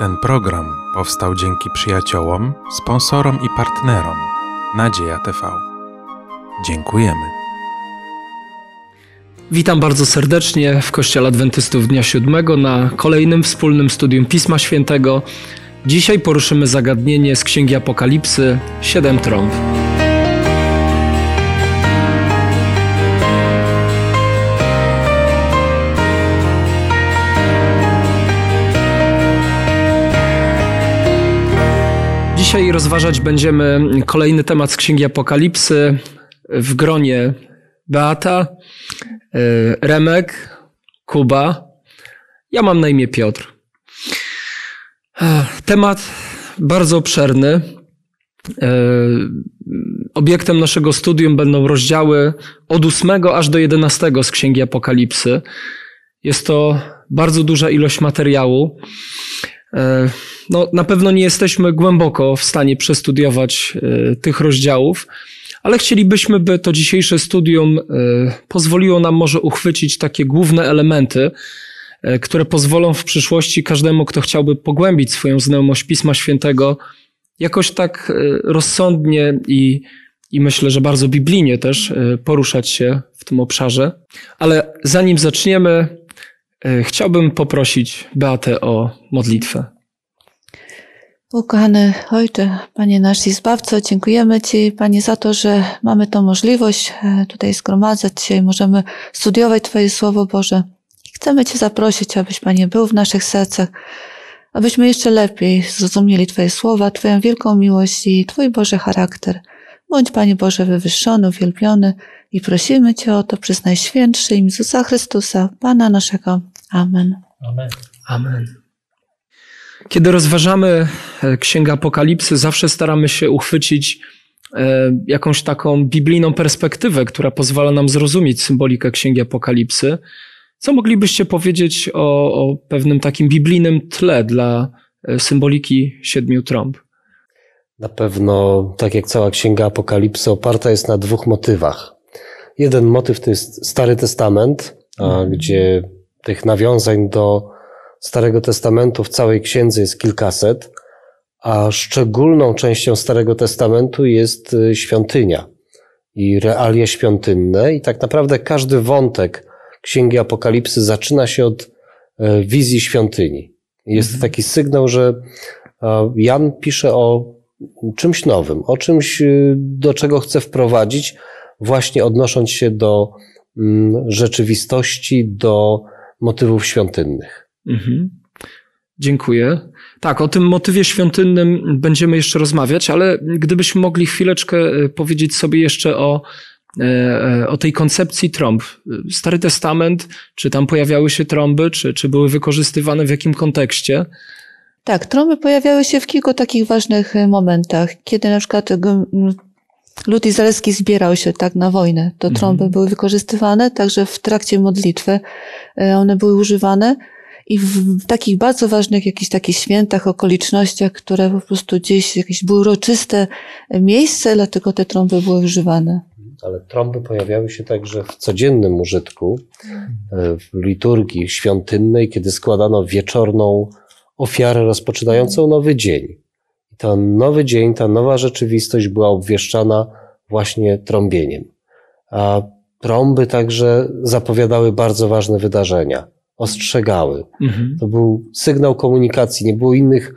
Ten program powstał dzięki przyjaciołom, sponsorom i partnerom Nadzieja TV. Dziękujemy. Witam bardzo serdecznie w Kościele Adwentystów Dnia Siódmego na kolejnym wspólnym studium Pisma Świętego. Dzisiaj poruszymy zagadnienie z Księgi Apokalipsy Siedem trąb. Dzisiaj rozważać będziemy kolejny temat z Księgi Apokalipsy w gronie Beata, y, Remek, Kuba. Ja mam na imię Piotr. Temat bardzo obszerny. Obiektem naszego studium będą rozdziały od 8 aż do 11 z Księgi Apokalipsy. Jest to bardzo duża ilość materiału. No, na pewno nie jesteśmy głęboko w stanie przestudiować tych rozdziałów, ale chcielibyśmy, by to dzisiejsze studium pozwoliło nam może uchwycić takie główne elementy, które pozwolą w przyszłości każdemu, kto chciałby pogłębić swoją znajomość Pisma Świętego, jakoś tak rozsądnie i, i myślę, że bardzo biblijnie też poruszać się w tym obszarze. Ale zanim zaczniemy, chciałbym poprosić Beatę o modlitwę. Ukochany Ojcze, Panie nasz i Zbawco, dziękujemy Ci, Panie, za to, że mamy tą możliwość tutaj zgromadzać się i możemy studiować Twoje Słowo Boże. Chcemy Cię zaprosić, abyś, Panie, był w naszych sercach, abyśmy jeszcze lepiej zrozumieli Twoje słowa, Twoją wielką miłość i Twój Boży charakter. Bądź, Panie Boże, wywyższony, uwielbiony i prosimy Cię o to przez Najświętszy imię Jezusa Chrystusa, Pana naszego. Amen. Amen. Amen. Kiedy rozważamy Księgę Apokalipsy, zawsze staramy się uchwycić jakąś taką biblijną perspektywę, która pozwala nam zrozumieć symbolikę Księgi Apokalipsy. Co moglibyście powiedzieć o, o pewnym takim biblijnym tle dla symboliki siedmiu trąb? Na pewno, tak jak cała Księga Apokalipsy, oparta jest na dwóch motywach. Jeden motyw to jest Stary Testament, mhm. gdzie tych nawiązań do Starego Testamentu w całej księdze jest kilkaset, a szczególną częścią Starego Testamentu jest świątynia i realia świątynne, i tak naprawdę każdy wątek Księgi Apokalipsy zaczyna się od wizji świątyni. Jest mhm. taki sygnał, że Jan pisze o czymś nowym, o czymś, do czego chce wprowadzić, właśnie odnosząc się do rzeczywistości, do motywów świątynnych. Mhm. Dziękuję. Tak, o tym motywie świątynnym będziemy jeszcze rozmawiać, ale gdybyśmy mogli chwileczkę powiedzieć sobie jeszcze o, o tej koncepcji trąb. Stary Testament, czy tam pojawiały się trąby, czy, czy były wykorzystywane w jakim kontekście? Tak, trąby pojawiały się w kilku takich ważnych momentach, kiedy na przykład lud izraelski zbierał się tak na wojnę, to trąby mhm. były wykorzystywane, także w trakcie modlitwy one były używane i w takich bardzo ważnych jakichś takich świętach, okolicznościach, które po prostu gdzieś jakieś były uroczyste miejsce, dlatego te trąby były używane. Ale trąby pojawiały się także w codziennym użytku, w liturgii świątynnej, kiedy składano wieczorną ofiarę rozpoczynającą nowy dzień. I ten nowy dzień, ta nowa rzeczywistość była obwieszczana właśnie trąbieniem. A trąby także zapowiadały bardzo ważne wydarzenia ostrzegały. Mhm. To był sygnał komunikacji, nie było innych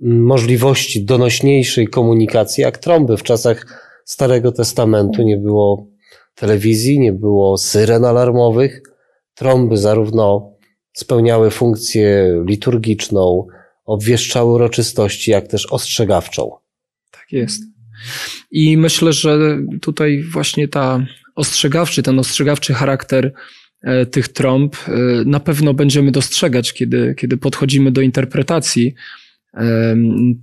możliwości donośniejszej komunikacji jak trąby. W czasach Starego Testamentu nie było telewizji, nie było syren alarmowych. Trąby zarówno spełniały funkcję liturgiczną, obwieszczały uroczystości, jak też ostrzegawczą. Tak jest. I myślę, że tutaj właśnie ta ostrzegawczy, ten ostrzegawczy charakter E, tych trąb e, na pewno będziemy dostrzegać, kiedy, kiedy podchodzimy do interpretacji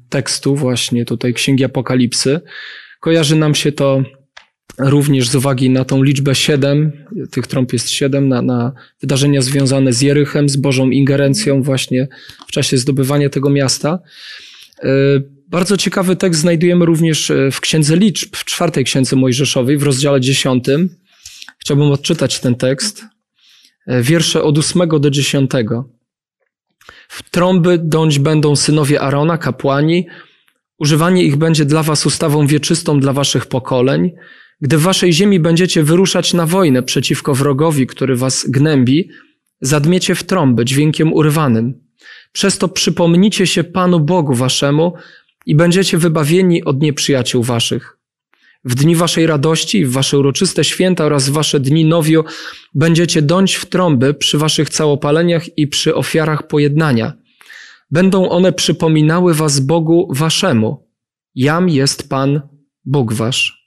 tekstu właśnie tutaj Księgi Apokalipsy. Kojarzy nam się to również z uwagi na tą liczbę siedem, tych trąb jest siedem, na, na wydarzenia związane z Jerychem, z Bożą ingerencją właśnie w czasie zdobywania tego miasta. Bardzo ciekawy tekst znajdujemy również w Księdze Liczb, w czwartej Księdze Mojżeszowej, w rozdziale dziesiątym. Chciałbym odczytać ten tekst. E, wiersze od 8 do 10. W trąby dąć będą synowie Arona, kapłani. Używanie ich będzie dla was ustawą wieczystą dla waszych pokoleń. Gdy w waszej ziemi będziecie wyruszać na wojnę przeciwko wrogowi, który was gnębi, zadmiecie w trąby dźwiękiem urywanym. Przez to przypomnicie się Panu Bogu waszemu i będziecie wybawieni od nieprzyjaciół waszych. W dni waszej radości, w wasze uroczyste święta oraz w wasze dni nowio będziecie dąć w trąby przy waszych całopaleniach i przy ofiarach pojednania. Będą one przypominały was Bogu waszemu. Jam jest Pan, Bóg wasz.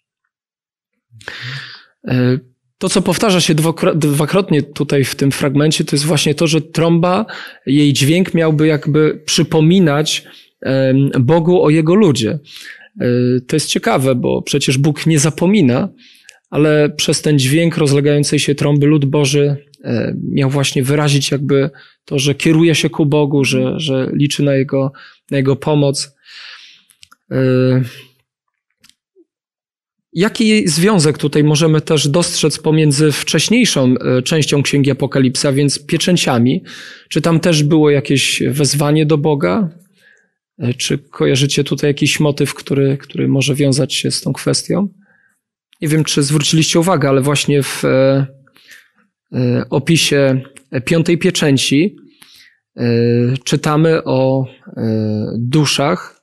E, To, co powtarza się dwakrotnie tutaj w tym fragmencie, to jest właśnie to, że trąba, jej dźwięk miałby jakby przypominać Bogu o jego ludzie. E, To jest ciekawe, bo przecież Bóg nie zapomina, ale przez ten dźwięk rozlegającej się trąby lud Boży e, miał właśnie wyrazić jakby to, że kieruje się ku Bogu, że, że liczy na jego, na jego pomoc. Jaki związek tutaj możemy też dostrzec pomiędzy wcześniejszą e, częścią Księgi Apokalipsa, więc pieczęciami? Czy tam też było jakieś wezwanie do Boga? E, Czy kojarzycie tutaj jakiś motyw, który, który może wiązać się z tą kwestią? Nie wiem, czy zwróciliście uwagę, ale właśnie w e, opisie piątej pieczęci czytamy o duszach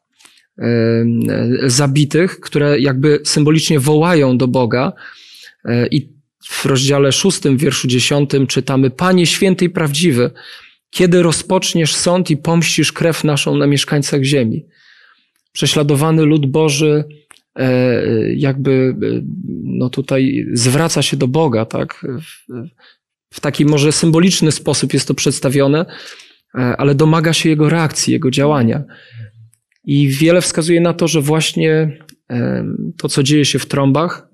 zabitych, które jakby symbolicznie wołają do Boga. E, I w rozdziale szóstym, wierszu dziesiątym czytamy: Panie święty i prawdziwy, kiedy rozpoczniesz sąd i pomścisz krew naszą na mieszkańcach ziemi. Prześladowany lud Boży e, jakby e, no tutaj zwraca się do Boga, tak? W, taki może symboliczny sposób jest to przedstawione, ale domaga się jego reakcji, jego działania. I wiele wskazuje na to, że właśnie to, co dzieje się w trąbach,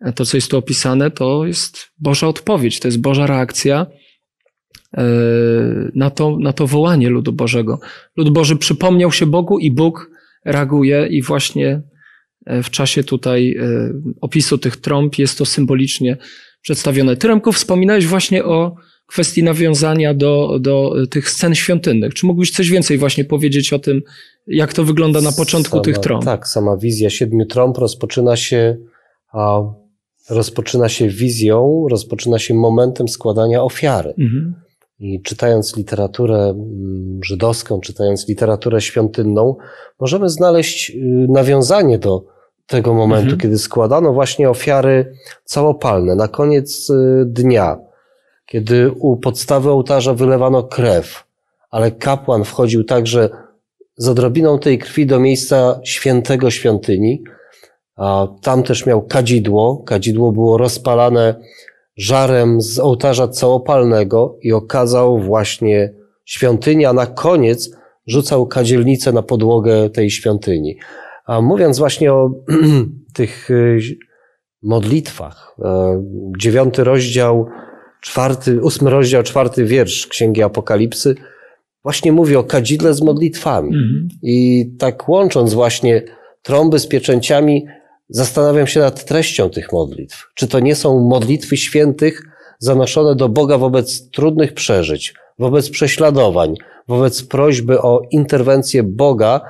e, to, co jest tu opisane, to jest Boża odpowiedź, to jest Boża reakcja e, na to, na to wołanie ludu Bożego. Lud Boży przypomniał się Bogu i Bóg reaguje i właśnie e, w czasie tutaj opisu tych trąb jest to symbolicznie przedstawione. Ty, wspominałeś właśnie o kwestii nawiązania do, do tych scen świątynnych. Czy mógłbyś coś więcej właśnie powiedzieć o tym, jak to wygląda na początku sama, tych trąb? Tak, sama wizja siedmiu trąb rozpoczyna się, a, rozpoczyna się wizją, rozpoczyna się momentem składania ofiary. Mhm. I czytając literaturę mm, żydowską, czytając literaturę świątynną, możemy znaleźć y, nawiązanie do tego momentu, Mhm. kiedy składano właśnie ofiary całopalne na koniec y, dnia, kiedy u podstawy ołtarza wylewano krew, ale kapłan wchodził także z odrobiną tej krwi do miejsca świętego świątyni, tam też miał kadzidło. Kadzidło było rozpalane żarem z ołtarza całopalnego i okazał właśnie świątynię, a na koniec rzucał kadzielnicę na podłogę tej świątyni. A mówiąc właśnie o tych y, modlitwach, e, dziewiąty rozdział, czwarty, ósmy rozdział, czwarty wiersz Księgi Apokalipsy właśnie mówi o kadzidle z modlitwami. Mhm. I tak łącząc właśnie trąby z pieczęciami, zastanawiam się nad treścią tych modlitw. Czy to nie są modlitwy świętych zanoszone do Boga wobec trudnych przeżyć, wobec prześladowań, wobec prośby o interwencję Boga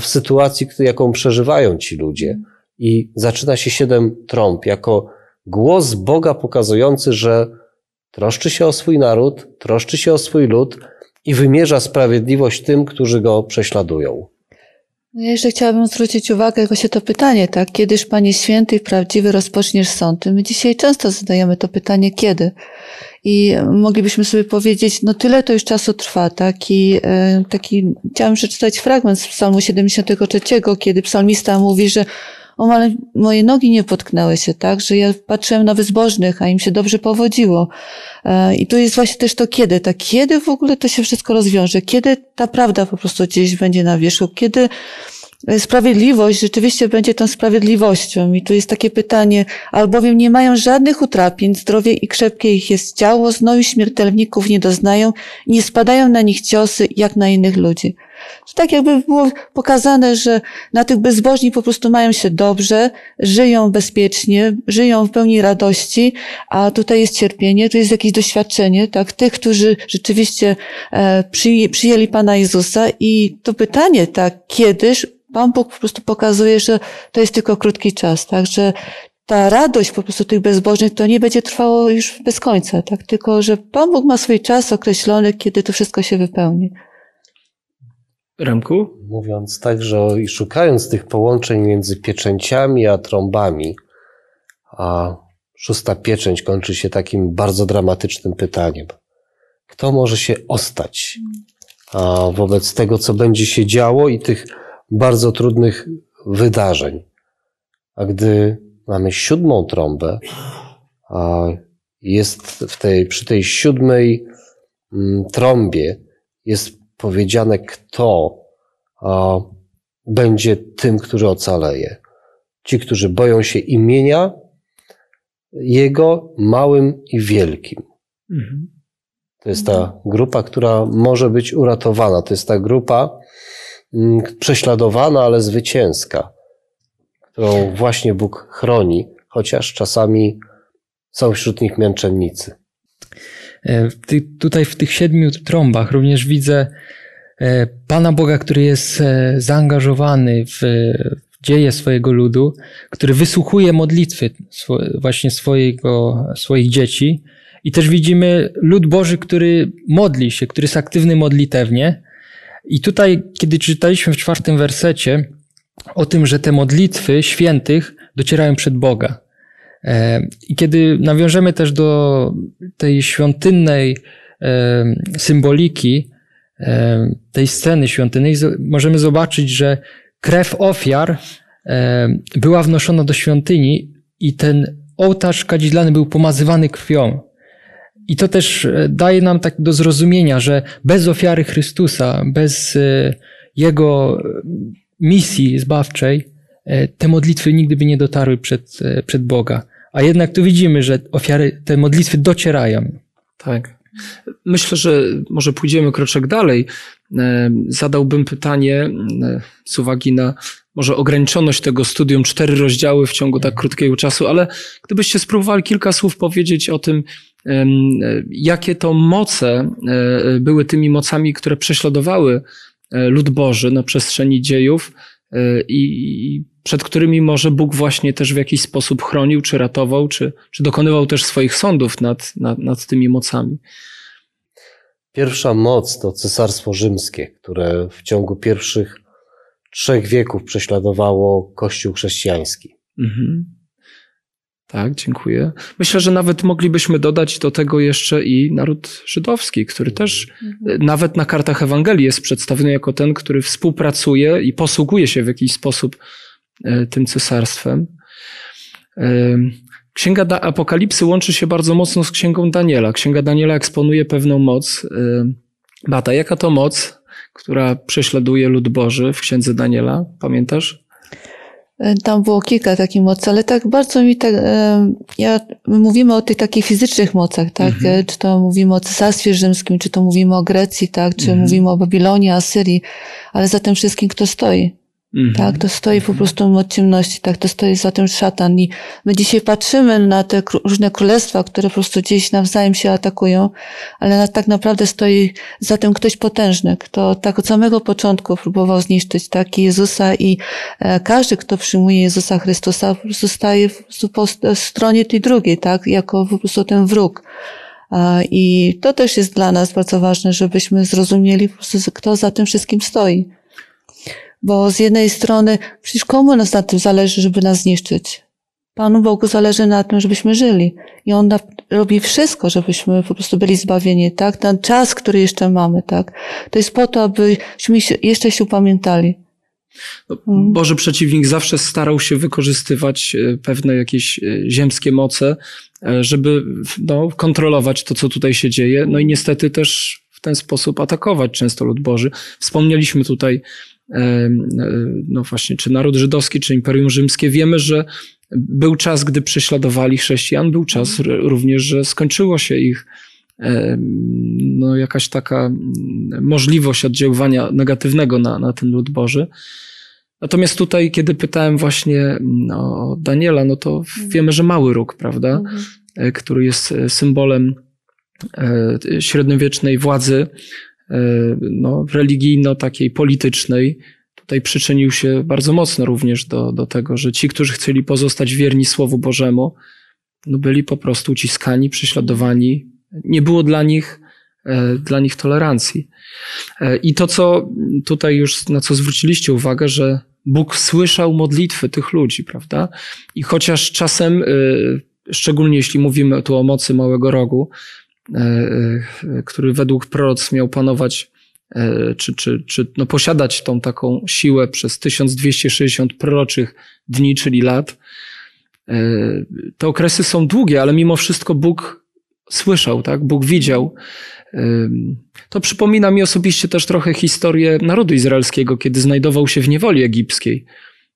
w sytuacji, jaką przeżywają ci ludzie. I zaczyna się siedem trąb jako głos Boga pokazujący, że troszczy się o swój naród, troszczy się o swój lud i wymierza sprawiedliwość tym, którzy go prześladują. No ja jeszcze chciałabym zwrócić uwagę właśnie to pytanie, tak? Kiedyż Panie Święty i Prawdziwy rozpoczniesz sąd? My dzisiaj często zadajemy to pytanie, kiedy? I moglibyśmy sobie powiedzieć, no tyle to już czasu trwa, tak? I e, taki, chciałam przeczytać fragment z psalmu 73, kiedy psalmista mówi, że o, ale moje nogi nie potknęły się, tak? Że ja patrzyłem na bezbożnych, a im się dobrze powodziło. E, I tu jest właśnie też to kiedy, tak? Kiedy w ogóle to się wszystko rozwiąże? Kiedy ta prawda po prostu gdzieś będzie na wierzchu? Kiedy sprawiedliwość rzeczywiście będzie tą sprawiedliwością. I tu jest takie pytanie, albowiem nie mają żadnych utrapień, zdrowie i krzepkie ich jest ciało, znoju śmiertelników nie doznają, nie spadają na nich ciosy jak na innych ludzi. Tak jakby było pokazane, że na tych bezbożni po prostu mają się dobrze, żyją bezpiecznie, żyją w pełni radości, a tutaj jest cierpienie, tu jest jakieś doświadczenie, tak, tych, którzy rzeczywiście e, przyjęli Pana Jezusa i to pytanie, tak, kiedyż Pan Bóg po prostu pokazuje, że to jest tylko krótki czas, tak, że ta radość po prostu tych bezbożnych to nie będzie trwało już bez końca, tak, tylko że Pan Bóg ma swój czas określony, kiedy to wszystko się wypełni. Remku? Mówiąc tak, że i szukając tych połączeń między pieczęciami a trąbami, a szósta pieczęć kończy się takim bardzo dramatycznym pytaniem. Kto może się ostać a wobec tego, co będzie się działo i tych bardzo trudnych wydarzeń? A gdy mamy siódmą trąbę, a jest w tej, przy tej siódmej mm, trąbie jest powiedziane, kto a, będzie tym, który ocaleje. Ci, którzy boją się imienia Jego, małym i wielkim. Mhm. To jest ta grupa, która może być uratowana. To jest ta grupa prześladowana, ale zwycięska, którą właśnie Bóg chroni, chociaż czasami są wśród nich męczennicy. E, tutaj w tych siedmiu trąbach również widzę E, Pana Boga, który jest e, zaangażowany w dzieje swojego ludu, który wysłuchuje modlitwy właśnie swojego, swoich dzieci. I też widzimy lud Boży, który modli się, który jest aktywny modlitewnie. I tutaj, kiedy czytaliśmy w czwartym wersecie o tym, że te modlitwy świętych docierają przed Boga. E, I kiedy nawiążemy też do tej świątynnej symboliki, tej sceny świątynnej możemy zobaczyć, że krew ofiar była wnoszona do świątyni i ten ołtarz kadzidlany był pomazywany krwią. I to też e, daje nam tak do zrozumienia, że bez ofiary Chrystusa, bez e, Jego misji zbawczej, e, te modlitwy nigdy by nie dotarły przed, przed Boga. A jednak tu widzimy, że ofiary, te modlitwy docierają. Tak. Myślę, że może pójdziemy kroczek dalej. E, zadałbym pytanie e, z uwagi na może ograniczoność tego studium, cztery rozdziały w ciągu tak krótkiego czasu, ale gdybyście spróbowali kilka słów powiedzieć o tym, e, jakie to moce były tymi mocami, które prześladowały lud Boży na przestrzeni dziejów i przed którymi może Bóg właśnie też w jakiś sposób chronił, czy ratował, czy, czy dokonywał też swoich sądów nad, nad, nad tymi mocami. Pierwsza moc to Cesarstwo Rzymskie, które w ciągu pierwszych trzech wieków prześladowało Kościół chrześcijański. Mhm. Tak, dziękuję. Myślę, że nawet moglibyśmy dodać do tego jeszcze i naród żydowski, który też mhm. nawet na kartach Ewangelii jest przedstawiony jako ten, który współpracuje i posługuje się w jakiś sposób e, tym cesarstwem. Księga Apokalipsy łączy się bardzo mocno z Księgą Daniela. Księga Daniela eksponuje pewną moc. Bata, jaka to moc, która prześladuje lud Boży w Księdze Daniela? Pamiętasz? E, tam było kilka takich mocy, ale tak bardzo mi tak, e, ja, my mówimy o tych takich fizycznych mocach, tak? Mhm. E, czy to mówimy o Cesarstwie Rzymskim, czy to mówimy o Grecji, tak? Czy mhm. mówimy o Babilonie, Asyrii, ale za tym wszystkim kto stoi? Mhm. Tak, to stoi po prostu od ciemności, tak, to stoi za tym szatan. I my dzisiaj patrzymy na te różne królestwa, które po prostu gdzieś nawzajem się atakują, ale tak naprawdę stoi za tym ktoś potężny, kto tak od samego początku próbował zniszczyć tak Jezusa i e, każdy, kto przyjmuje Jezusa Chrystusa, po prostu staje po, po stronie tej drugiej, tak, jako po prostu ten wróg. I to też jest dla nas bardzo ważne, żebyśmy zrozumieli po prostu, kto za tym wszystkim stoi. Bo z jednej strony, przecież komu nas na tym zależy, żeby nas zniszczyć? Panu Bogu zależy na tym, żebyśmy żyli. I On robi wszystko, żebyśmy po prostu byli zbawieni, tak? Ten czas, który jeszcze mamy, tak? To jest po to, abyśmy jeszcze się upamiętali. No, mm. Boży przeciwnik zawsze starał się wykorzystywać e, pewne jakieś e, ziemskie moce, e, żeby no, kontrolować to, co tutaj się dzieje. No i niestety też w ten sposób atakować często lud Boży. Wspomnieliśmy tutaj no właśnie, czy naród żydowski, czy Imperium Rzymskie, wiemy, że był czas, gdy prześladowali chrześcijan, był czas również, że skończyło się ich no, jakaś taka możliwość oddziaływania negatywnego na, na ten lud Boży. Natomiast tutaj, kiedy pytałem właśnie o Daniela, no to wiemy, że mały róg, prawda, mhm. który jest symbolem e, średniowiecznej władzy, e, no, religijno-takiej politycznej, tutaj przyczynił się bardzo mocno również do, do tego, że ci, którzy chcieli pozostać wierni Słowu Bożemu, no byli po prostu uciskani, prześladowani. Nie było dla nich, e, dla nich tolerancji. E, I to, co tutaj już, na co zwróciliście uwagę, że Bóg słyszał modlitwy tych ludzi, prawda? I chociaż czasem, e, szczególnie jeśli mówimy tu o mocy małego rogu, który według proroc miał panować E, czy, czy, czy no posiadać tą taką siłę przez 1260 proroczych dni, czyli lat. E, te okresy są długie, ale mimo wszystko Bóg słyszał, tak? Bóg widział. E, to przypomina mi osobiście też trochę historię narodu izraelskiego, kiedy znajdował się w niewoli egipskiej.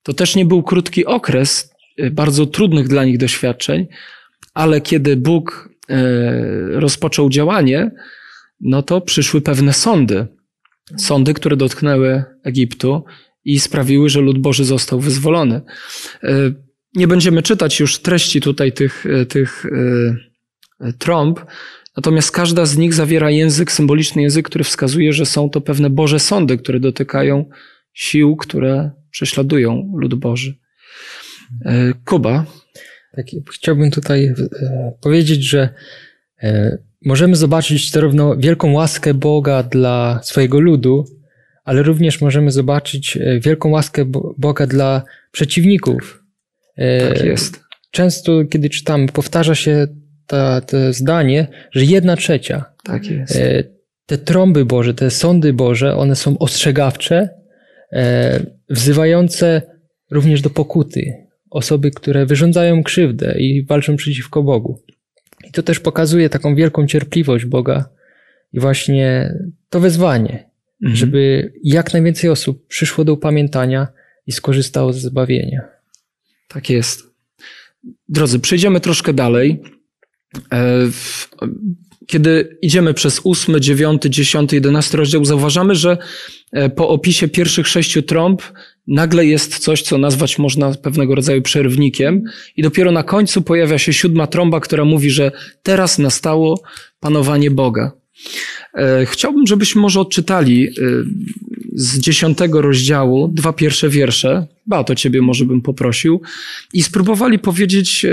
To też nie był krótki okres bardzo trudnych dla nich doświadczeń, ale kiedy Bóg rozpoczął działanie, no to przyszły pewne sądy sądy, które dotknęły Egiptu i sprawiły, że lud Boży został wyzwolony. E, nie będziemy czytać już treści tutaj tych, e, tych e, trąb, natomiast każda z nich zawiera język, symboliczny język, który wskazuje, że są to pewne Boże sądy, które dotykają sił, które prześladują lud Boży. Kuba. Tak, chciałbym tutaj powiedzieć, że możemy zobaczyć zarówno wielką łaskę Boga dla swojego ludu, ale również możemy zobaczyć e, wielką łaskę Boga dla przeciwników. E, tak jest. Często, kiedy czytam, powtarza się ta, to zdanie, że jedna trzecia. Tak jest. E, te trąby Boże, te sądy Boże, one są ostrzegawcze, wzywające również do pokuty. Osoby, które wyrządzają krzywdę i walczą przeciwko Bogu. I to też pokazuje taką wielką cierpliwość Boga i właśnie to wezwanie, mhm. żeby jak najwięcej osób przyszło do upamiętania i skorzystało z zbawienia. Tak jest. Drodzy, przejdziemy troszkę dalej. E, kiedy idziemy przez ósmy, dziewiąty, dziesiąty, jedenasty rozdział, zauważamy, że e, po opisie pierwszych sześciu trąb nagle jest coś, co nazwać można pewnego rodzaju przerwnikiem i dopiero na końcu pojawia się siódma trąba, która mówi, że teraz nastało panowanie Boga. E, chciałbym, żebyśmy może odczytali e, z dziesiątego rozdziału dwa pierwsze wiersze. Ba, to ciebie może bym poprosił. I spróbowali powiedzieć,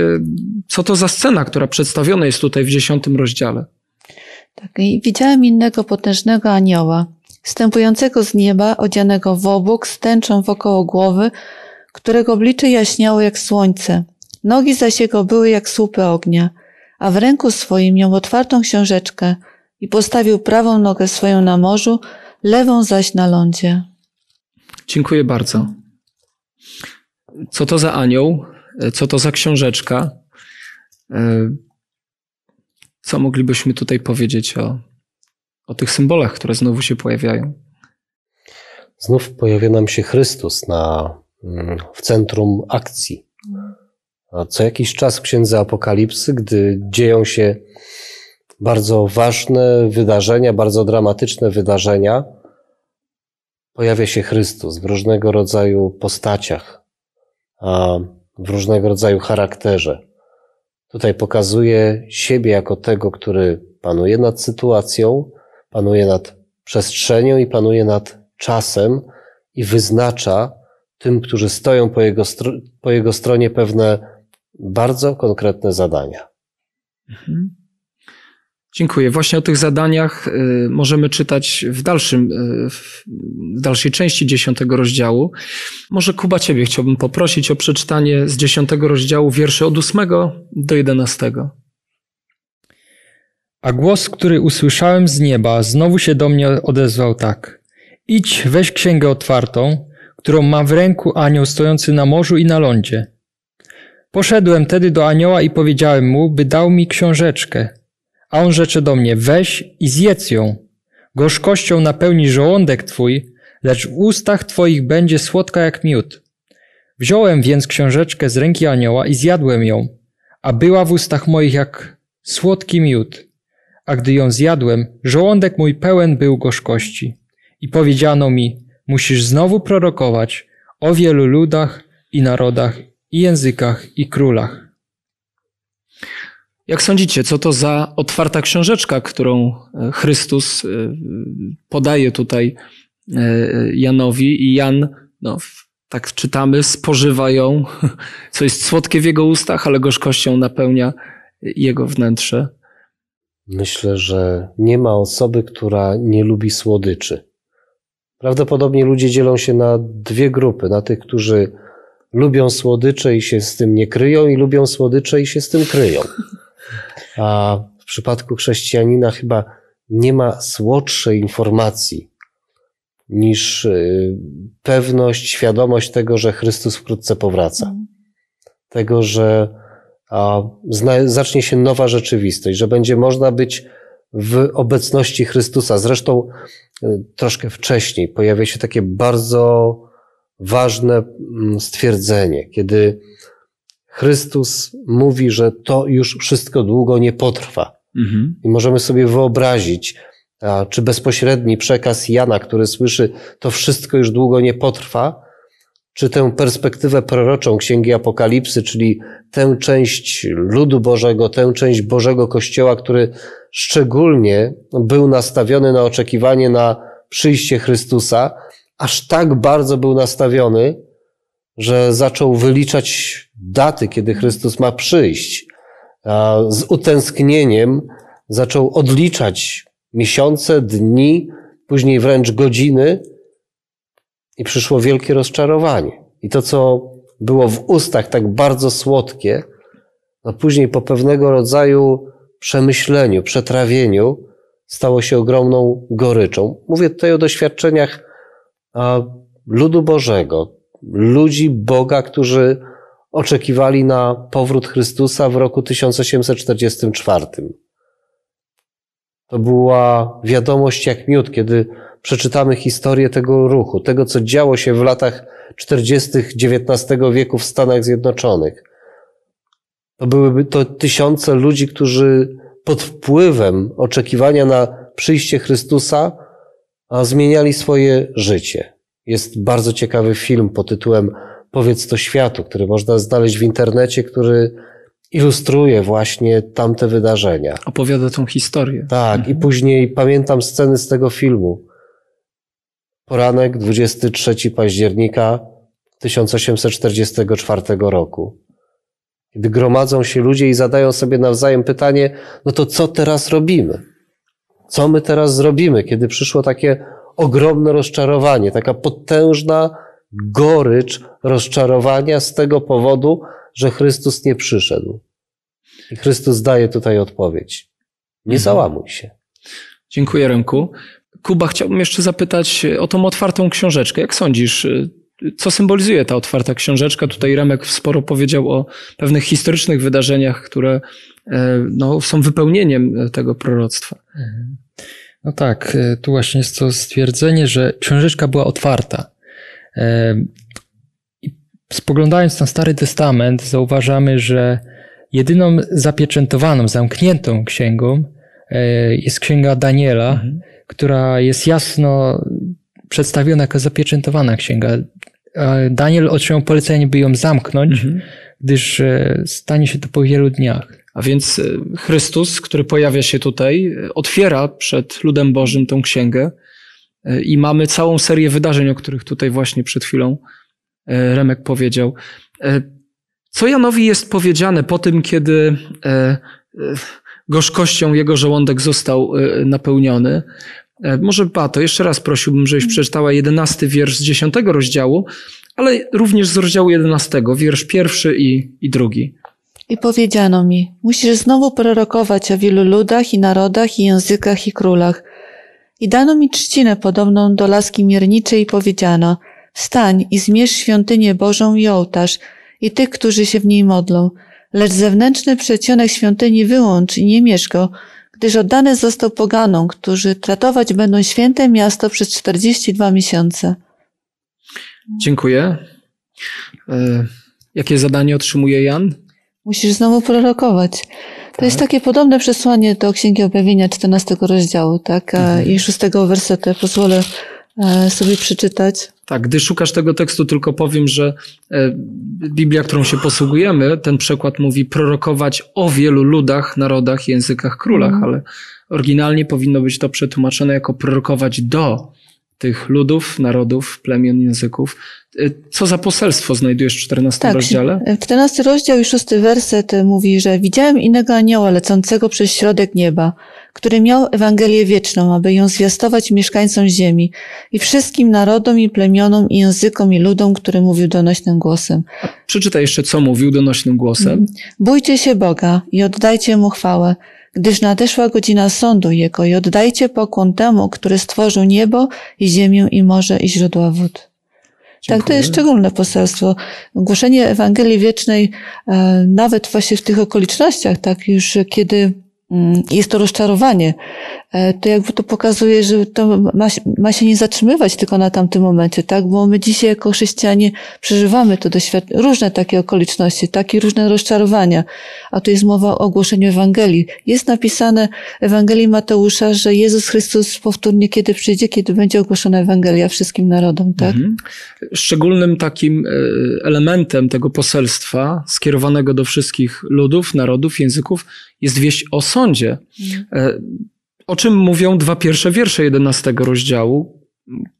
co to za scena, która przedstawiona jest tutaj w dziesiątym rozdziale. Tak, i widziałem innego potężnego anioła, wstępującego z nieba, odzianego w obłok, z tęczą wokoło głowy, którego oblicze jaśniało jak słońce. Nogi zaś jego były jak słupy ognia, a w ręku swoim miał otwartą książeczkę i postawił prawą nogę swoją na morzu, lewą zaś na lądzie. Dziękuję bardzo. Co to za anioł? Co to za książeczka? E, co moglibyśmy tutaj powiedzieć o, o tych symbolach, które znowu się pojawiają? Znów pojawia nam się Chrystus na, mm, w centrum akcji. Co jakiś czas w Księdze Apokalipsy, gdy dzieją się bardzo ważne wydarzenia, bardzo dramatyczne wydarzenia, pojawia się Chrystus w różnego rodzaju postaciach, w różnego rodzaju charakterze. Tutaj pokazuje siebie jako tego, który panuje nad sytuacją, panuje nad przestrzenią i panuje nad czasem i wyznacza tym, którzy stoją po jego, po jego stronie pewne bardzo konkretne zadania. Mhm. Dziękuję. Właśnie o tych zadaniach y, możemy czytać w, dalszym, y, w dalszej części dziesiątego rozdziału. Może Kuba Ciebie chciałbym poprosić o przeczytanie z dziesiątego rozdziału wierszy od ósmego do jedenastego. A głos, który usłyszałem z nieba, znowu się do mnie odezwał tak. Idź, weź księgę otwartą, którą ma w ręku anioł stojący na morzu i na lądzie. Poszedłem tedy do anioła i powiedziałem mu, by dał mi książeczkę – a on rzecze do mnie, weź i zjedz ją. Gorzkością napełni żołądek twój, lecz w ustach twoich będzie słodka jak miód. Wziąłem więc książeczkę z ręki anioła i zjadłem ją, a była w ustach moich jak słodki miód. A gdy ją zjadłem, żołądek mój pełen był gorzkości. I powiedziano mi, musisz znowu prorokować o wielu ludach i narodach i językach i królach. Jak sądzicie, co to za otwarta książeczka, którą e, Chrystus e, podaje tutaj e, Janowi i Jan, no, tak czytamy, spożywa ją, co jest słodkie w jego ustach, ale gorzkością napełnia jego wnętrze. Myślę, że nie ma osoby, która nie lubi słodyczy. Prawdopodobnie ludzie dzielą się na dwie grupy: na tych, którzy lubią słodycze i się z tym nie kryją, i lubią słodycze i się z tym kryją. A w przypadku chrześcijanina chyba nie ma słodszej informacji niż y, pewność, świadomość tego, że Chrystus wkrótce powraca. Tego, że zacznie się nowa rzeczywistość, że będzie można być w obecności Chrystusa. Zresztą y, troszkę wcześniej pojawia się takie bardzo ważne mm, stwierdzenie, kiedy Chrystus mówi, że to już wszystko długo nie potrwa. Mhm. I możemy sobie wyobrazić, czy bezpośredni przekaz Jana, który słyszy, to wszystko już długo nie potrwa, czy tę perspektywę proroczą Księgi Apokalipsy, czyli tę część ludu Bożego, tę część Bożego Kościoła, który szczególnie był nastawiony na oczekiwanie na przyjście Chrystusa, aż tak bardzo był nastawiony, że zaczął wyliczać daty, kiedy Chrystus ma przyjść. Z utęsknieniem zaczął odliczać miesiące, dni, później wręcz godziny i przyszło wielkie rozczarowanie. I to, co było w ustach tak bardzo słodkie, no później po pewnego rodzaju przemyśleniu, przetrawieniu stało się ogromną goryczą. Mówię tutaj o doświadczeniach ludu Bożego, ludzi Boga, którzy oczekiwali na powrót Chrystusa w roku 1844. To była wiadomość jak miód, kiedy przeczytamy historię tego ruchu, tego, co działo się w latach 40. XIX wieku w Stanach Zjednoczonych. To byłyby to tysiące ludzi, którzy pod wpływem oczekiwania na przyjście Chrystusa zmieniali swoje życie. Jest bardzo ciekawy film pod tytułem Powiedz to światu, który można znaleźć w internecie, który ilustruje właśnie tamte wydarzenia. Opowiada tą historię. Tak, mhm. i później pamiętam sceny z tego filmu. Poranek 23 października 1844 roku. Kiedy gromadzą się ludzie i zadają sobie nawzajem pytanie, no to co teraz robimy? Co my teraz zrobimy, kiedy przyszło takie ogromne rozczarowanie, taka potężna gorycz rozczarowania z tego powodu, że Chrystus nie przyszedł. I Chrystus daje tutaj odpowiedź. Nie mhm. załamuj się. Dziękuję, Remku. Kuba, chciałbym jeszcze zapytać o tą otwartą książeczkę. Jak sądzisz, co symbolizuje ta otwarta książeczka? Tutaj Remek sporo powiedział o pewnych historycznych wydarzeniach, które e, no, są wypełnieniem tego proroctwa. Mhm. No tak, e, tu właśnie jest to stwierdzenie, że książeczka była otwarta. E, spoglądając na Stary Testament, zauważamy, że jedyną zapieczętowaną, zamkniętą księgą e, jest księga Daniela, mhm. Która jest jasno przedstawiona jako zapieczętowana księga. Daniel otrzymał polecenie, by ją zamknąć, mhm. gdyż stanie się to po wielu dniach. A więc e, Chrystus, który pojawia się tutaj, e, otwiera przed ludem Bożym tą księgę e, i mamy całą serię wydarzeń, o których tutaj właśnie przed chwilą Remek powiedział. Co Janowi jest powiedziane po tym, kiedy gorzkością jego żołądek został napełniony? Może Pato, jeszcze raz prosiłbym, żebyś przeczytała jedenasty wiersz z dziesiątego rozdziału, ale również z rozdziału jedenastego, wiersz pierwszy i, i drugi. I powiedziano mi, musisz znowu prorokować o wielu ludach i narodach i językach i królach. I dano mi trzcinę podobną do laski mierniczej i powiedziano, wstań i zmierz świątynię Bożą i ołtarz i tych, którzy się w niej modlą, lecz zewnętrzny przecionek świątyni wyłącz i nie miesz go, gdyż oddany został poganom, którzy tratować będą święte miasto przez 42 miesiące. Dziękuję. E, Jakie zadanie otrzymuje Jan? Musisz znowu prorokować. To jest takie podobne przesłanie do Księgi Objawienia 14 rozdziału, tak? A- I 6 wersetu. Pozwolę sobie przeczytać. Tak, gdy szukasz tego tekstu, tylko powiem, że e, Biblia, którą się posługujemy, ten przekład mówi prorokować o wielu ludach, narodach, językach, królach, Mhm. ale oryginalnie powinno być to przetłumaczone jako prorokować do tych ludów, narodów, plemion, języków. E, Co za poselstwo znajdujesz w 14 Tak, rozdziale? 14 rozdział i 6 werset mówi, że widziałem innego anioła lecącego przez środek nieba, który miał Ewangelię wieczną, aby ją zwiastować mieszkańcom ziemi i wszystkim narodom i plemionom i językom i ludom, który mówił donośnym głosem. Przeczytaj jeszcze, co mówił donośnym głosem. Mhm. Bójcie się Boga i oddajcie Mu chwałę, gdyż nadeszła godzina sądu Jego i oddajcie pokłon temu, który stworzył niebo i ziemię i morze i źródła wód. Tak, to Dziękuję. jest szczególne poselstwo. Głoszenie Ewangelii Wiecznej, e, nawet właśnie w tych okolicznościach, tak, już kiedy jest to rozczarowanie, e, to jakby to pokazuje, że to ma, ma się nie zatrzymywać tylko na tamtym momencie, tak, bo my dzisiaj jako chrześcijanie przeżywamy to doświad- różne takie okoliczności, takie różne rozczarowania, a tu jest mowa o ogłoszeniu Ewangelii. Jest napisane w Ewangelii Mateusza, że Jezus Chrystus powtórnie kiedy przyjdzie, kiedy będzie ogłoszona Ewangelia wszystkim narodom, tak? Mhm. Szczególnym takim e, elementem tego poselstwa skierowanego do wszystkich ludów, narodów, języków jest wieść o sądzie. E, O czym mówią dwa pierwsze wiersze 11 rozdziału?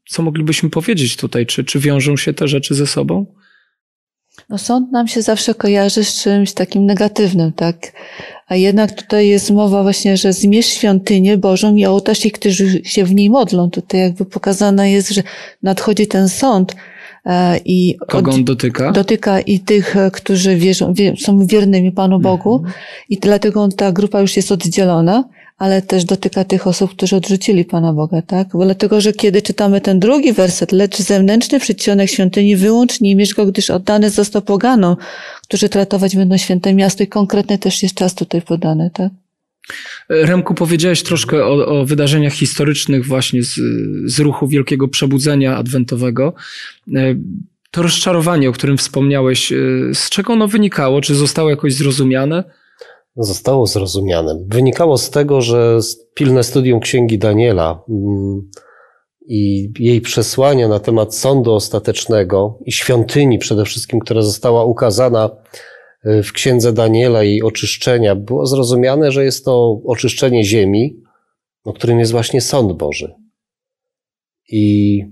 Co moglibyśmy powiedzieć tutaj? Czy, czy wiążą się te rzeczy ze sobą? No sąd nam się zawsze kojarzy z czymś takim negatywnym, tak? A jednak tutaj jest mowa właśnie, że zmierz świątynię Bożą i ołtarz ich, którzy się w niej modlą. Tutaj jakby pokazane jest, że nadchodzi ten sąd i Kogo on dotyka? dotyka i tych, e, którzy wierzą, wie, są wiernymi Panu Bogu i dlatego ta grupa już jest oddzielona, ale też dotyka tych osób, którzy odrzucili Pana Boga, tak? Bo Dlatego, że kiedy czytamy ten drugi werset, lecz zewnętrzny przedsionek świątyni wyłącz nie go, gdyż oddany został poganom, którzy tratować będą święte miasto i konkretny też jest czas tutaj podany, tak? Remku, powiedziałeś troszkę o, o wydarzeniach historycznych właśnie z, z ruchu Wielkiego Przebudzenia Adwentowego. E, To rozczarowanie, o którym wspomniałeś, e, z czego ono wynikało? Czy zostało jakoś zrozumiane? zostało zrozumiane. Wynikało z tego, że pilne studium Księgi Daniela mm, i jej przesłania na temat sądu ostatecznego i świątyni przede wszystkim, która została ukazana w Księdze Daniela i oczyszczenia, było zrozumiane, że jest to oczyszczenie ziemi, o którym jest właśnie sąd Boży. I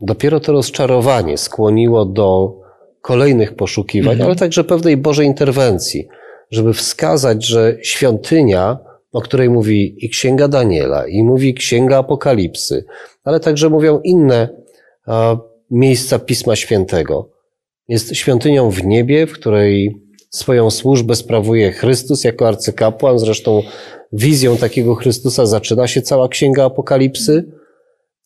dopiero to rozczarowanie skłoniło do kolejnych poszukiwań, Mhm. ale także pewnej Bożej interwencji, żeby wskazać, że świątynia, o której mówi i Księga Daniela, i mówi Księga Apokalipsy, ale także mówią inne a, miejsca Pisma Świętego, jest świątynią w niebie, w której swoją służbę sprawuje Chrystus jako arcykapłan. Zresztą wizją takiego Chrystusa zaczyna się cała Księga Apokalipsy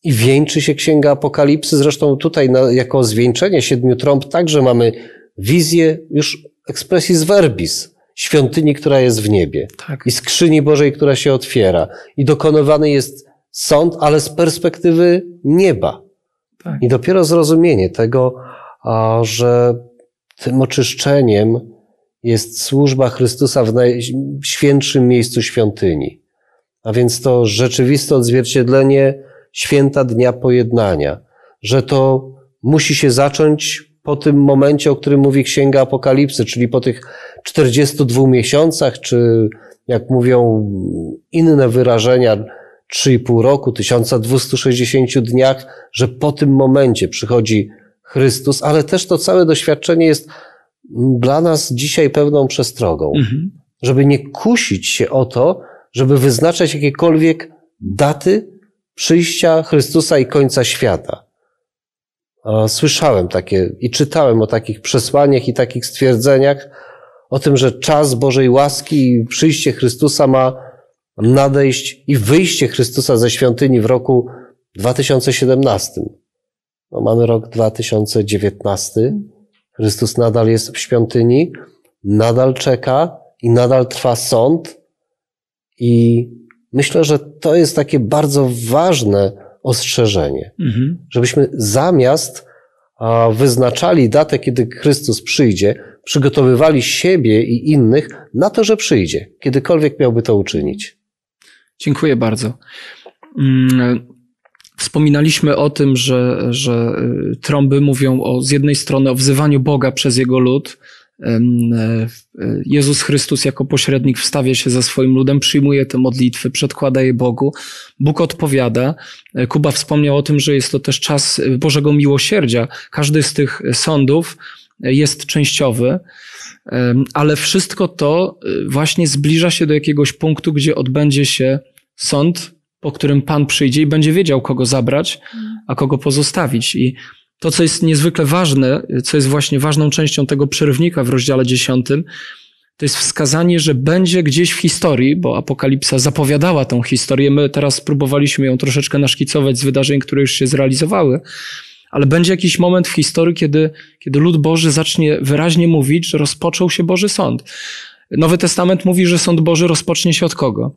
i wieńczy się Księga Apokalipsy. Zresztą tutaj na, jako zwieńczenie siedmiu trąb także mamy wizję już expressis verbis, świątyni, która jest w niebie Tak. i skrzyni Bożej, która się otwiera. I dokonywany jest sąd, ale z perspektywy nieba. Tak. I dopiero zrozumienie tego, że tym oczyszczeniem jest służba Chrystusa w najświętszym miejscu świątyni. A więc to rzeczywiste odzwierciedlenie święta Dnia Pojednania, że to musi się zacząć po tym momencie, o którym mówi Księga Apokalipsy, czyli po tych 42 miesiącach, czy jak mówią inne wyrażenia, 3,5 roku, 1260 dniach, że po tym momencie przychodzi Chrystus, ale też to całe doświadczenie jest dla nas dzisiaj pewną przestrogą, Mhm. żeby nie kusić się o to, żeby wyznaczać jakiekolwiek daty przyjścia Chrystusa i końca świata. Słyszałem takie i czytałem o takich przesłaniach i takich stwierdzeniach o tym, że czas Bożej łaski i przyjście Chrystusa ma nadejść i wyjście Chrystusa ze świątyni w roku 2017. No, mamy rok 2019. Chrystus nadal jest w świątyni, nadal czeka i nadal trwa sąd. I myślę, że to jest takie bardzo ważne ostrzeżenie, Mhm. żebyśmy zamiast wyznaczali datę, kiedy Chrystus przyjdzie, przygotowywali siebie i innych na to, że przyjdzie, kiedykolwiek miałby to uczynić. Dziękuję bardzo. Wspominaliśmy o tym, że, że y, trąby mówią o, z jednej strony o wzywaniu Boga przez jego lud. E, e, Jezus Chrystus jako pośrednik wstawia się za swoim ludem, przyjmuje te modlitwy, przedkłada je Bogu. Bóg odpowiada. E, Kuba wspomniał o tym, że jest to też czas Bożego miłosierdzia. Każdy z tych sądów jest częściowy, ale wszystko to właśnie zbliża się do jakiegoś punktu, gdzie odbędzie się sąd, po którym Pan przyjdzie i będzie wiedział, kogo zabrać, a kogo pozostawić. I to, co jest niezwykle ważne, co jest właśnie ważną częścią tego przerywnika w rozdziale 10, to jest wskazanie, że będzie gdzieś w historii, bo Apokalipsa zapowiadała tą historię. My teraz próbowaliśmy ją troszeczkę naszkicować z wydarzeń, które już się zrealizowały, ale będzie jakiś moment w historii, kiedy, kiedy lud Boży zacznie wyraźnie mówić, że rozpoczął się Boży Sąd. Nowy Testament mówi, że Sąd Boży rozpocznie się od kogo?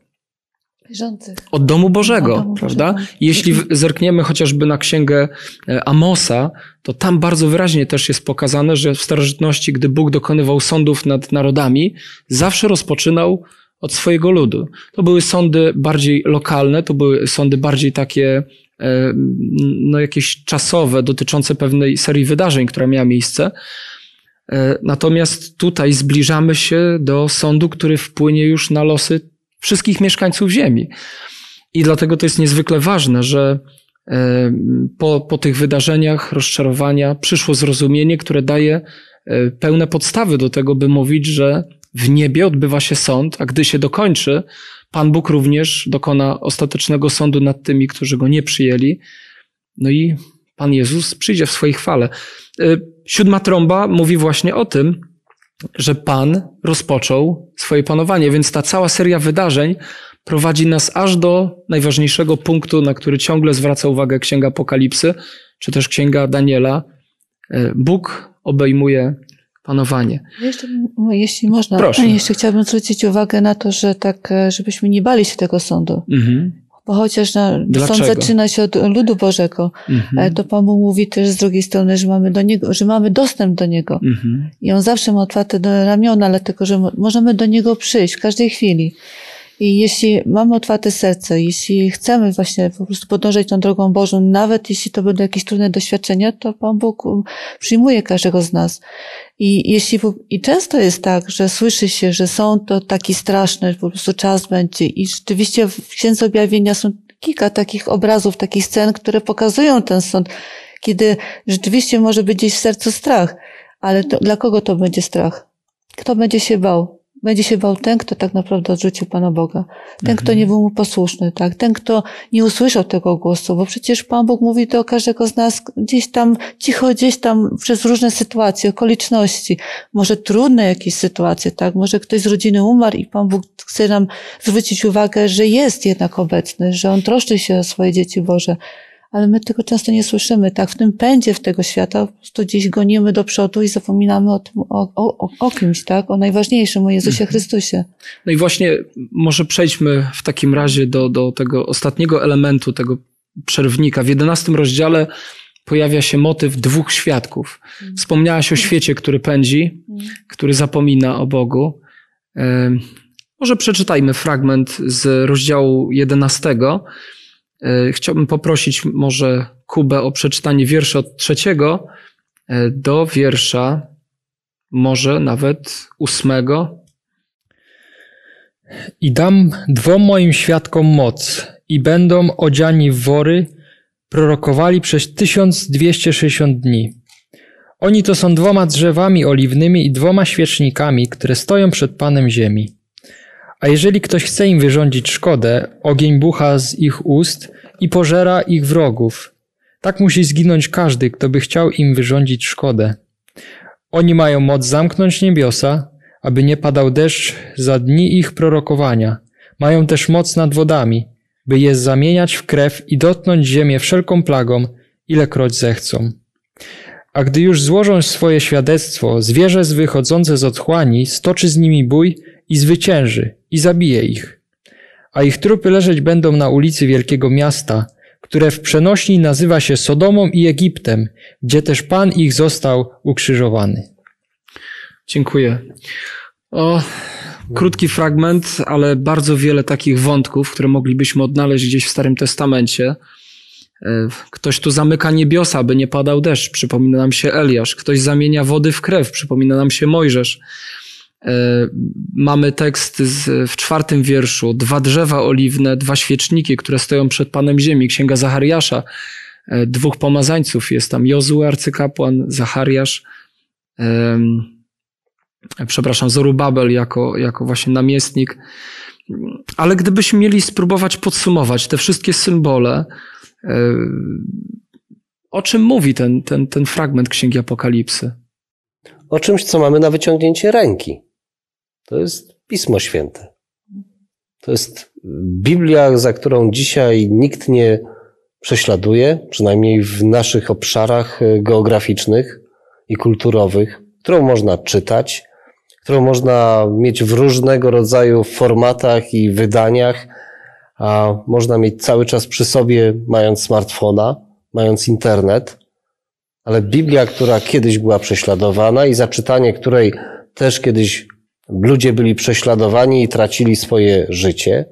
Wierzących. Od domu Bożego, Od domu prawda? Bożego. Jeśli zerkniemy chociażby na księgę e, Amosa, to tam bardzo wyraźnie też jest pokazane, że w starożytności, gdy Bóg dokonywał sądów nad narodami, zawsze rozpoczynał od swojego ludu. To były sądy bardziej lokalne, to były sądy bardziej takie, e, no jakieś czasowe, dotyczące pewnej serii wydarzeń, która miała miejsce. E, Natomiast tutaj zbliżamy się do sądu, który wpłynie już na losy wszystkich mieszkańców Ziemi. I dlatego to jest niezwykle ważne, że e, po, po tych wydarzeniach rozczarowania przyszło zrozumienie, które daje e, pełne podstawy do tego, by mówić, że w niebie odbywa się sąd, a gdy się dokończy, Pan Bóg również dokona ostatecznego sądu nad tymi, którzy go nie przyjęli. No i Pan Jezus przyjdzie w swojej chwale. E, Siódma trąba mówi właśnie o tym, że Pan rozpoczął swoje panowanie, więc ta cała seria wydarzeń prowadzi nas aż do najważniejszego punktu, na który ciągle zwraca uwagę Księga Apokalipsy, czy też Księga Daniela. E, Bóg obejmuje panowanie. Jeszcze, m- jeśli można, Proszę. jeszcze chciałabym zwrócić uwagę na to, że tak, e, żebyśmy nie bali się tego sądu. Mhm. Bo chociaż na, Dlaczego? sąd zaczyna się od ludu Bożego, Mhm. ale to Pan Bóg mówi też z drugiej strony, że mamy do niego, że mamy dostęp do niego. Mhm. I on zawsze ma otwarte ramiona, dlatego że mo- możemy do niego przyjść w każdej chwili. I jeśli mamy otwarte serce, jeśli chcemy właśnie po prostu podążać tą drogą Bożą, nawet jeśli to będą jakieś trudne doświadczenia, to Pan Bóg um, przyjmuje każdego z nas. I jeśli, i często jest tak, że słyszy się, że są to taki straszny, po prostu czas będzie. I rzeczywiście w Księdze Objawienia są kilka takich obrazów, takich scen, które pokazują ten sąd, kiedy rzeczywiście może być gdzieś w sercu strach. Ale to, dla kogo to będzie strach? Kto będzie się bał? Będzie się bał ten, kto tak naprawdę odrzucił Pana Boga. Ten, kto nie był mu posłuszny, tak? Ten, kto nie usłyszał tego głosu, bo przecież Pan Bóg mówi do każdego z nas gdzieś tam, cicho, gdzieś tam przez różne sytuacje, okoliczności. Może trudne jakieś sytuacje, tak? Może ktoś z rodziny umarł i Pan Bóg chce nam zwrócić uwagę, że jest jednak obecny, że On troszczy się o swoje dzieci Boże. Ale my tego często nie słyszymy, tak? W tym pędzie w tego świata po prostu gdzieś gonimy do przodu i zapominamy o tym, o, o, o- kimś, tak? O najważniejszym, o Jezusie Chrystusie. No i właśnie może przejdźmy w takim razie do, do tego ostatniego elementu, tego przerwnika. W jedenastym rozdziale pojawia się motyw dwóch świadków. Wspomniałaś o świecie, który pędzi, który zapomina o Bogu. Może przeczytajmy fragment z rozdziału 11. E, Chciałbym poprosić może Kubę o przeczytanie wiersza od trzeciego e, do wiersza może nawet ósmego. I dam dwom moim świadkom moc, i będą odziani w wory, prorokowali przez 1260 dni. Oni to są dwoma drzewami oliwnymi i dwoma świecznikami, które stoją przed Panem Ziemi. A jeżeli ktoś chce im wyrządzić szkodę, ogień bucha z ich ust i pożera ich wrogów. Tak musi zginąć każdy, kto by chciał im wyrządzić szkodę. Oni mają moc zamknąć niebiosa, aby nie padał deszcz za dni ich prorokowania. Mają też moc nad wodami, by je zamieniać w krew i dotknąć ziemię wszelką plagą, ilekroć zechcą. A gdy już złożą swoje świadectwo, zwierzę wychodzące z otchłani stoczy z nimi bój i zwycięży i zabije ich. a ich trupy leżeć będą na ulicy wielkiego miasta, które w przenośni nazywa się Sodomą i Egiptem, gdzie też Pan ich został ukrzyżowany. Dziękuję. O, krótki fragment, ale bardzo wiele takich wątków, które moglibyśmy odnaleźć gdzieś w Starym Testamencie. E, Ktoś tu zamyka niebiosa, by nie padał deszcz, przypomina nam się Eliasz. Ktoś zamienia wody w krew, przypomina nam się Mojżesz. E, Mamy tekst z, w czwartym wierszu. Dwa drzewa oliwne, dwa świeczniki, które stoją przed Panem Ziemi. Księga Zachariasza. E, Dwóch pomazańców jest tam. Jozue, arcykapłan, Zachariasz. przepraszam, Zorubabel jako, jako właśnie namiestnik. Ale gdybyśmy mieli spróbować podsumować te wszystkie symbole, e, o czym mówi ten, ten, ten fragment Księgi Apokalipsy? O czymś, co mamy na wyciągnięcie ręki. To jest Pismo Święte. To jest Biblia, za którą dzisiaj nikt nie prześladuje, przynajmniej w naszych obszarach e, geograficznych i kulturowych, którą można czytać, którą można mieć w różnego rodzaju formatach i wydaniach, a można mieć cały czas przy sobie, mając smartfona, mając internet. Ale Biblia, która kiedyś była prześladowana i za czytanie której też kiedyś ludzie byli prześladowani i tracili swoje życie,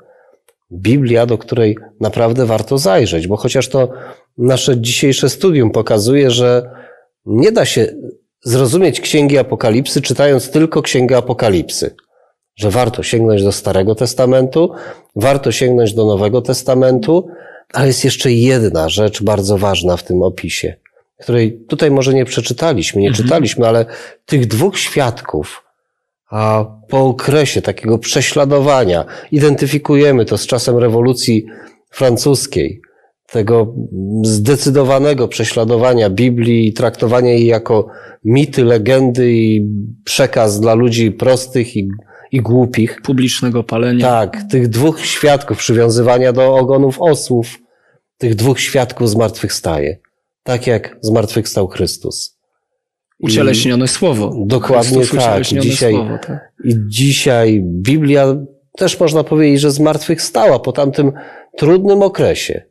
Biblia, do której naprawdę warto zajrzeć, bo chociaż to nasze dzisiejsze studium pokazuje, że nie da się zrozumieć Księgi Apokalipsy, czytając tylko Księgę Apokalipsy. Że warto sięgnąć do Starego Testamentu, warto sięgnąć do Nowego Testamentu, ale jest jeszcze jedna rzecz bardzo ważna w tym opisie, której tutaj może nie przeczytaliśmy, nie Mhm. czytaliśmy, ale tych dwóch świadków, a po okresie takiego prześladowania, identyfikujemy to z czasem rewolucji francuskiej, tego zdecydowanego prześladowania Biblii i traktowania jej jako mity, legendy i przekaz dla ludzi prostych i, i głupich. Publicznego palenia. Tak, tych dwóch świadków przywiązywania do ogonów osłów, tych dwóch świadków zmartwychwstaje. Tak jak zmartwychwstał Chrystus. Ucieleśnione słowo. Dokładnie tak. Dzisiaj- słowo, tak. I dzisiaj Biblia też można powiedzieć, że zmartwychwstała po tamtym trudnym okresie.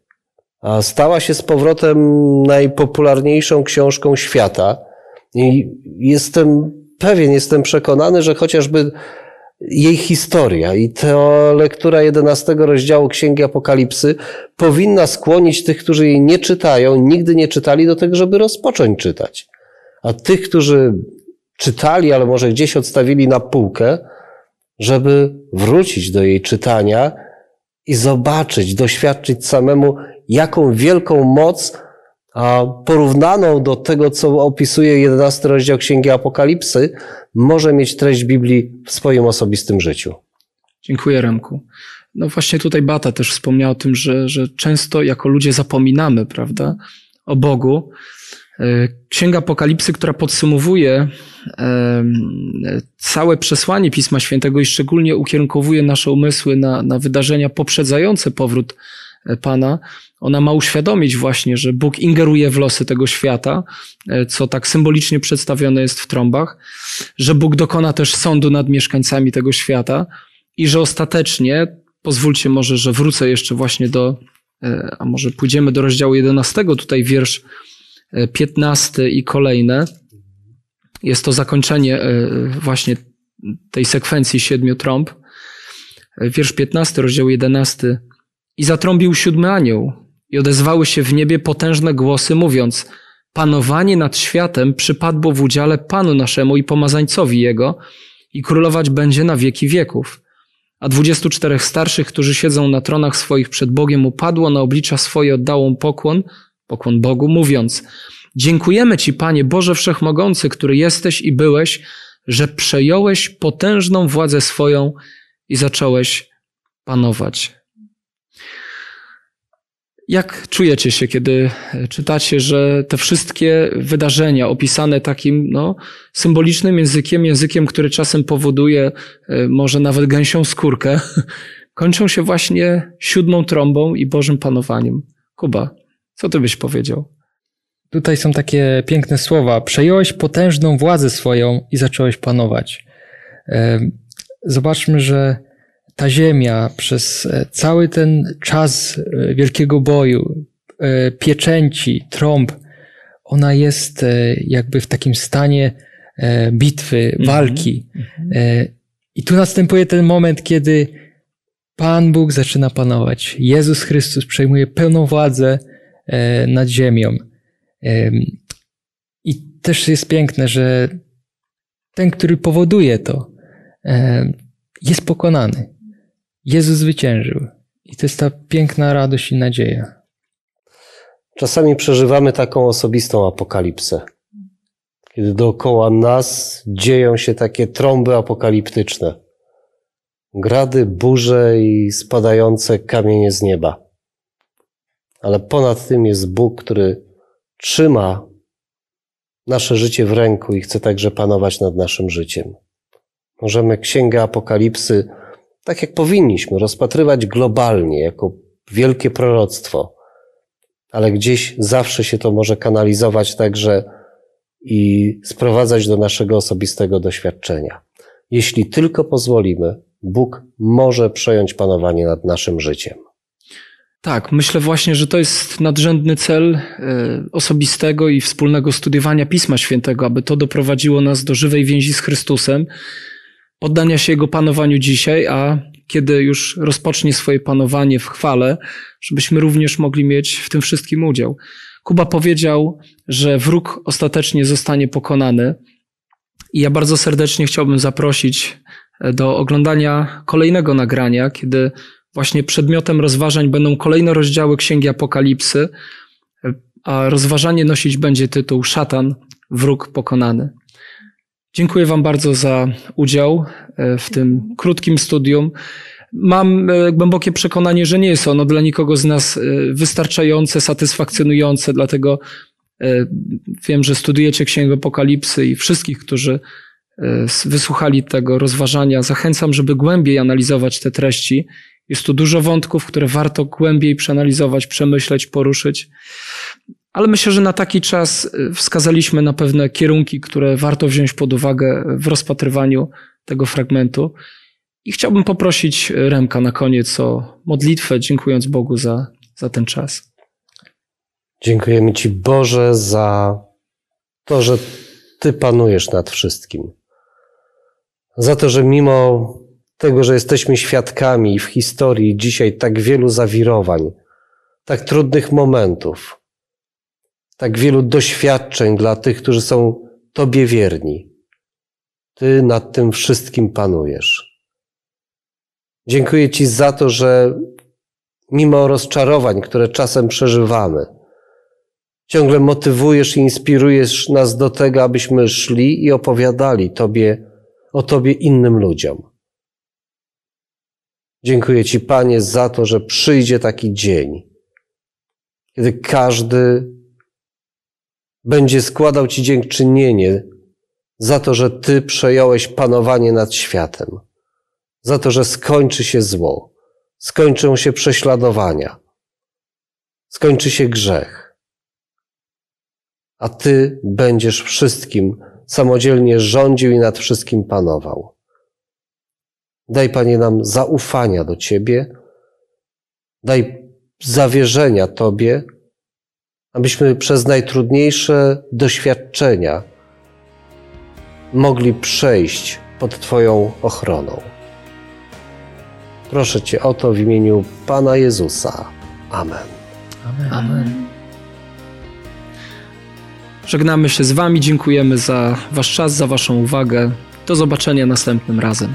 A stała się z powrotem najpopularniejszą książką świata. I jestem pewien, jestem przekonany, że chociażby jej historia i ta lektura 11 rozdziału Księgi Apokalipsy powinna skłonić tych, którzy jej nie czytają, nigdy nie czytali, do tego, żeby rozpocząć czytać. A tych, którzy czytali, ale może gdzieś odstawili na półkę, żeby wrócić do jej czytania i zobaczyć, doświadczyć samemu, jaką wielką moc, a porównaną do tego, co opisuje 11 rozdział Księgi Apokalipsy, może mieć treść Biblii w swoim osobistym życiu. Dziękuję, Remku. No właśnie tutaj Bata też wspomniał o tym, że, że często jako ludzie zapominamy, prawda, o Bogu. E, Księga Apokalipsy, która podsumowuje em, całe przesłanie Pisma Świętego i szczególnie ukierunkowuje nasze umysły na, na wydarzenia poprzedzające powrót e, Pana, ona ma uświadomić właśnie, że Bóg ingeruje w losy tego świata, e, co tak symbolicznie przedstawione jest w trąbach, że Bóg dokona też sądu nad mieszkańcami tego świata i że ostatecznie, pozwólcie może, że wrócę jeszcze właśnie do, e, a może pójdziemy do rozdziału 11, tutaj wiersz e, 15 i kolejne. Jest to zakończenie e, właśnie tej sekwencji siedmiu trąb. Wiersz 15, rozdział 11. I zatrąbił siódmy anioł i odezwały się w niebie potężne głosy, mówiąc Panowanie nad światem przypadło w udziale Panu naszemu i pomazańcowi Jego i królować będzie na wieki wieków. A dwudziestu czterech starszych, którzy siedzą na tronach swoich przed Bogiem, upadło na oblicza swoje, oddało pokłon, pokłon Bogu, mówiąc Dziękujemy Ci, Panie Boże Wszechmogący, który jesteś i byłeś, że przejąłeś potężną władzę swoją i zacząłeś panować. Jak czujecie się, kiedy czytacie, że te wszystkie wydarzenia opisane takim no, symbolicznym językiem, językiem, który czasem powoduje e, może nawet gęsią skórkę, kończą się właśnie siódmą trąbą i Bożym panowaniem? Kuba, co ty byś powiedział? Tutaj są takie piękne słowa. Przejąłeś potężną władzę swoją i zacząłeś panować. Zobaczmy, że ta ziemia przez e, cały ten czas e, wielkiego boju, e, pieczęci, trąb, ona jest jakby w takim stanie bitwy, mhm. walki. I tu następuje ten moment, kiedy Pan Bóg zaczyna panować. Jezus Chrystus przejmuje pełną władzę nad ziemią. I też jest piękne, że ten, który powoduje to, jest pokonany. Jezus zwyciężył. I to jest ta piękna radość i nadzieja. Czasami przeżywamy taką osobistą apokalipsę, kiedy dookoła nas dzieją się takie trąby apokaliptyczne, grady, burze i spadające kamienie z nieba. Ale ponad tym jest Bóg, który trzyma nasze życie w ręku i chce także panować nad naszym życiem. Możemy Księgę Apokalipsy tak jak powinniśmy, rozpatrywać globalnie, jako wielkie proroctwo, ale gdzieś zawsze się to może kanalizować także i sprowadzać do naszego osobistego doświadczenia. Jeśli tylko pozwolimy, Bóg może przejąć panowanie nad naszym życiem. Tak, myślę właśnie, że to jest nadrzędny cel e, osobistego i wspólnego studiowania Pisma Świętego, aby to doprowadziło nas do żywej więzi z Chrystusem, oddania się Jego panowaniu dzisiaj, a kiedy już rozpocznie swoje panowanie w chwale, żebyśmy również mogli mieć w tym wszystkim udział. Kuba powiedział, że wróg ostatecznie zostanie pokonany. I ja bardzo serdecznie chciałbym zaprosić e, do oglądania kolejnego nagrania, kiedy właśnie przedmiotem rozważań będą kolejne rozdziały Księgi Apokalipsy, a rozważanie nosić będzie tytuł Szatan, wróg pokonany. Dziękuję Wam bardzo za udział e, w tym krótkim studium. Mam e, głębokie przekonanie, że nie jest ono dla nikogo z nas e, wystarczające, satysfakcjonujące, dlatego wiem, że studujecie Księgę Apokalipsy i wszystkich, którzy wysłuchali tego rozważania, zachęcam, żeby głębiej analizować te treści. Jest tu dużo wątków, które warto głębiej przeanalizować, przemyśleć, poruszyć. Ale myślę, że na taki czas y, wskazaliśmy na pewne kierunki, które warto wziąć pod uwagę w rozpatrywaniu tego fragmentu. I chciałbym poprosić Remka na koniec o modlitwę, dziękując Bogu za, za ten czas. Dziękujemy Ci, Boże, za to, że Ty panujesz nad wszystkim. Za to, że mimo tego, że jesteśmy świadkami w historii dzisiaj tak wielu zawirowań, tak trudnych momentów, tak wielu doświadczeń dla tych, którzy są Tobie wierni. Ty nad tym wszystkim panujesz. Dziękuję Ci za to, że mimo rozczarowań, które czasem przeżywamy, ciągle motywujesz i inspirujesz nas do tego, abyśmy szli i opowiadali Tobie, o Tobie innym ludziom. Dziękuję Ci, Panie, za to, że przyjdzie taki dzień, kiedy każdy będzie składał Ci dziękczynienie za to, że Ty przejąłeś panowanie nad światem, za to, że skończy się zło, skończą się prześladowania, skończy się grzech, a Ty będziesz wszystkim samodzielnie rządził i nad wszystkim panował. Daj, Panie, nam zaufania do Ciebie, daj zawierzenia Tobie, abyśmy przez najtrudniejsze doświadczenia mogli przejść pod Twoją ochroną. Proszę Cię o to w imieniu Pana Jezusa. Amen. Amen. Amen. Żegnamy się z Wami, dziękujemy za Wasz czas, za Waszą uwagę. Do zobaczenia następnym razem.